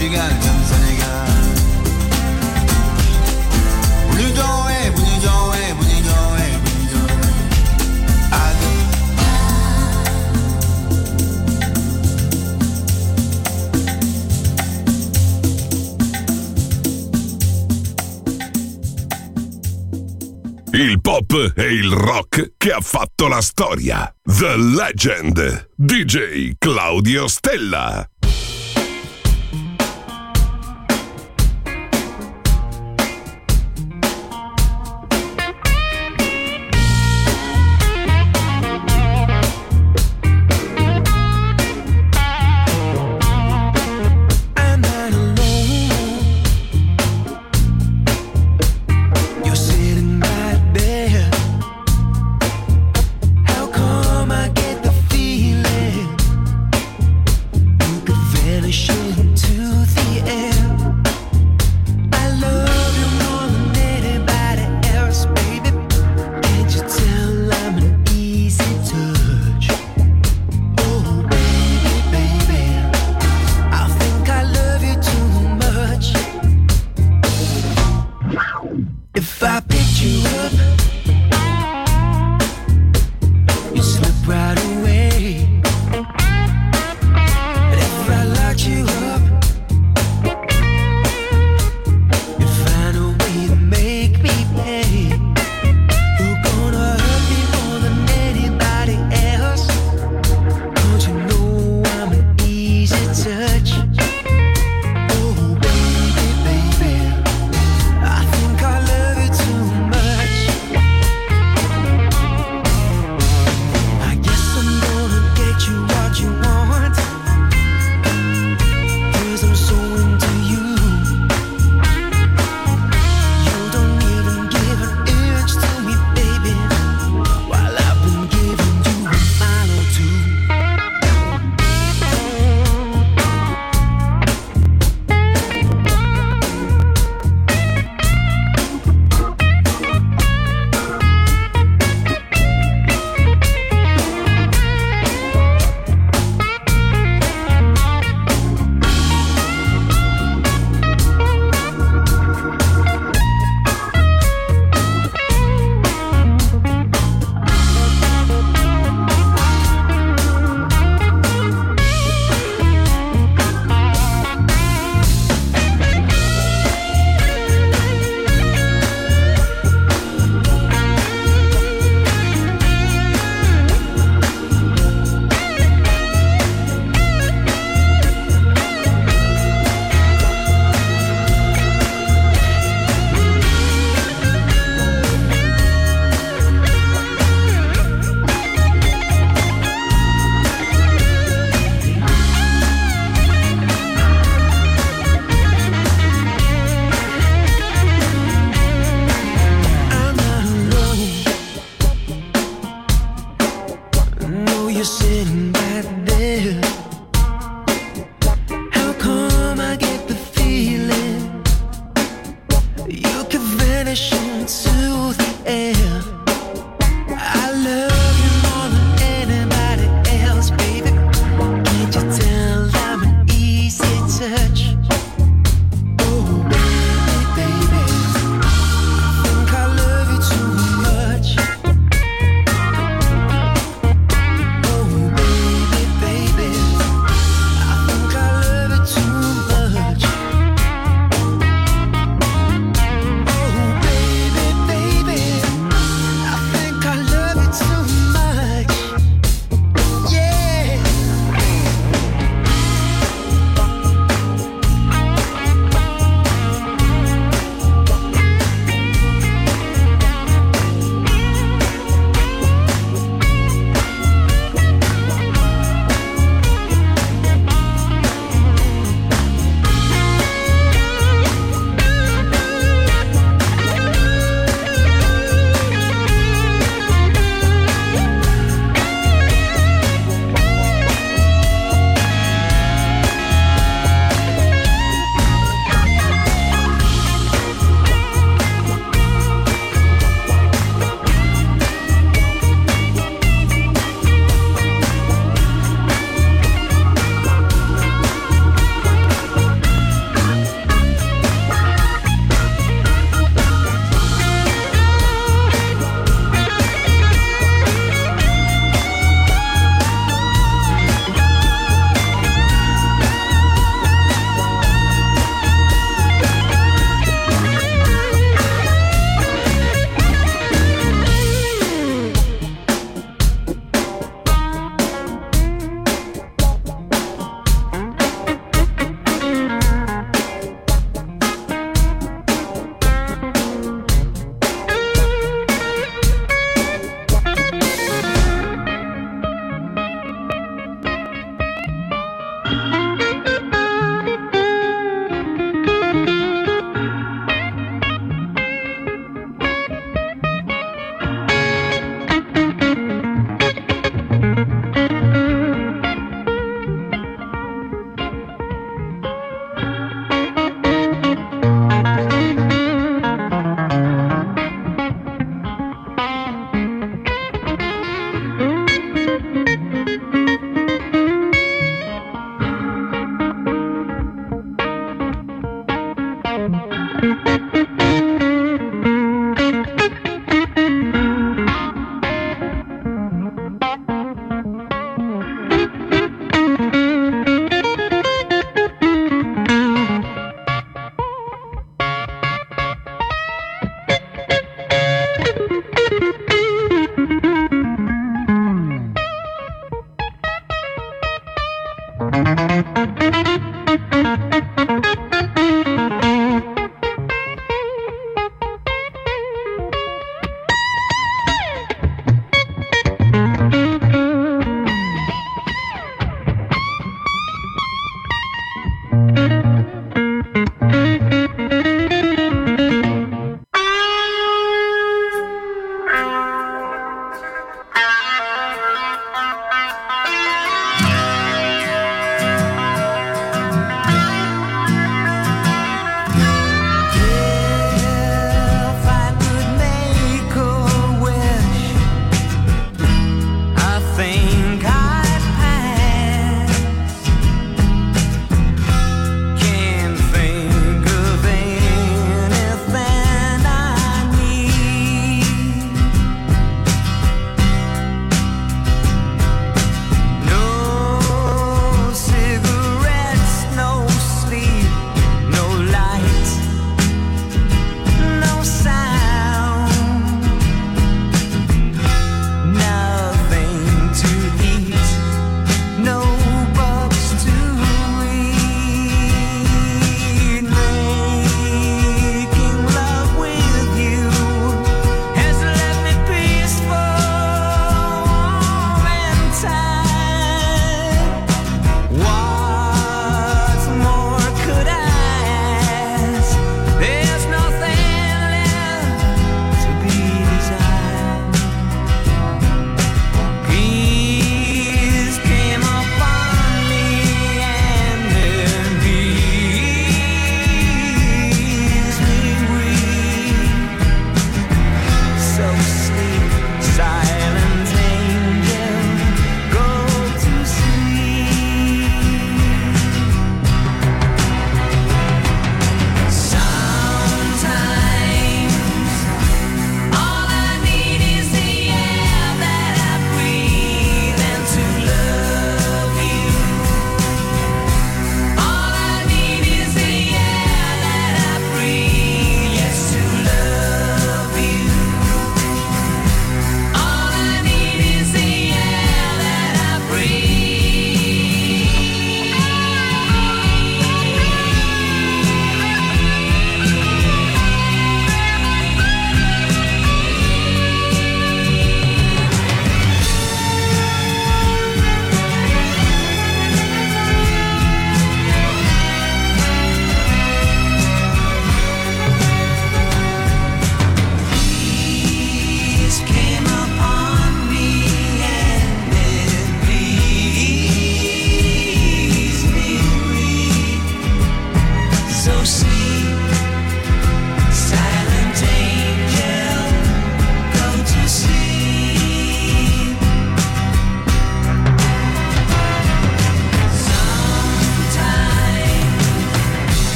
przygarniam za niego Il pop è il rock che ha fatto la storia. The Legend. DJ Claudio Stella.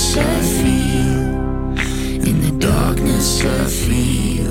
darkness I feel, in the darkness I feel.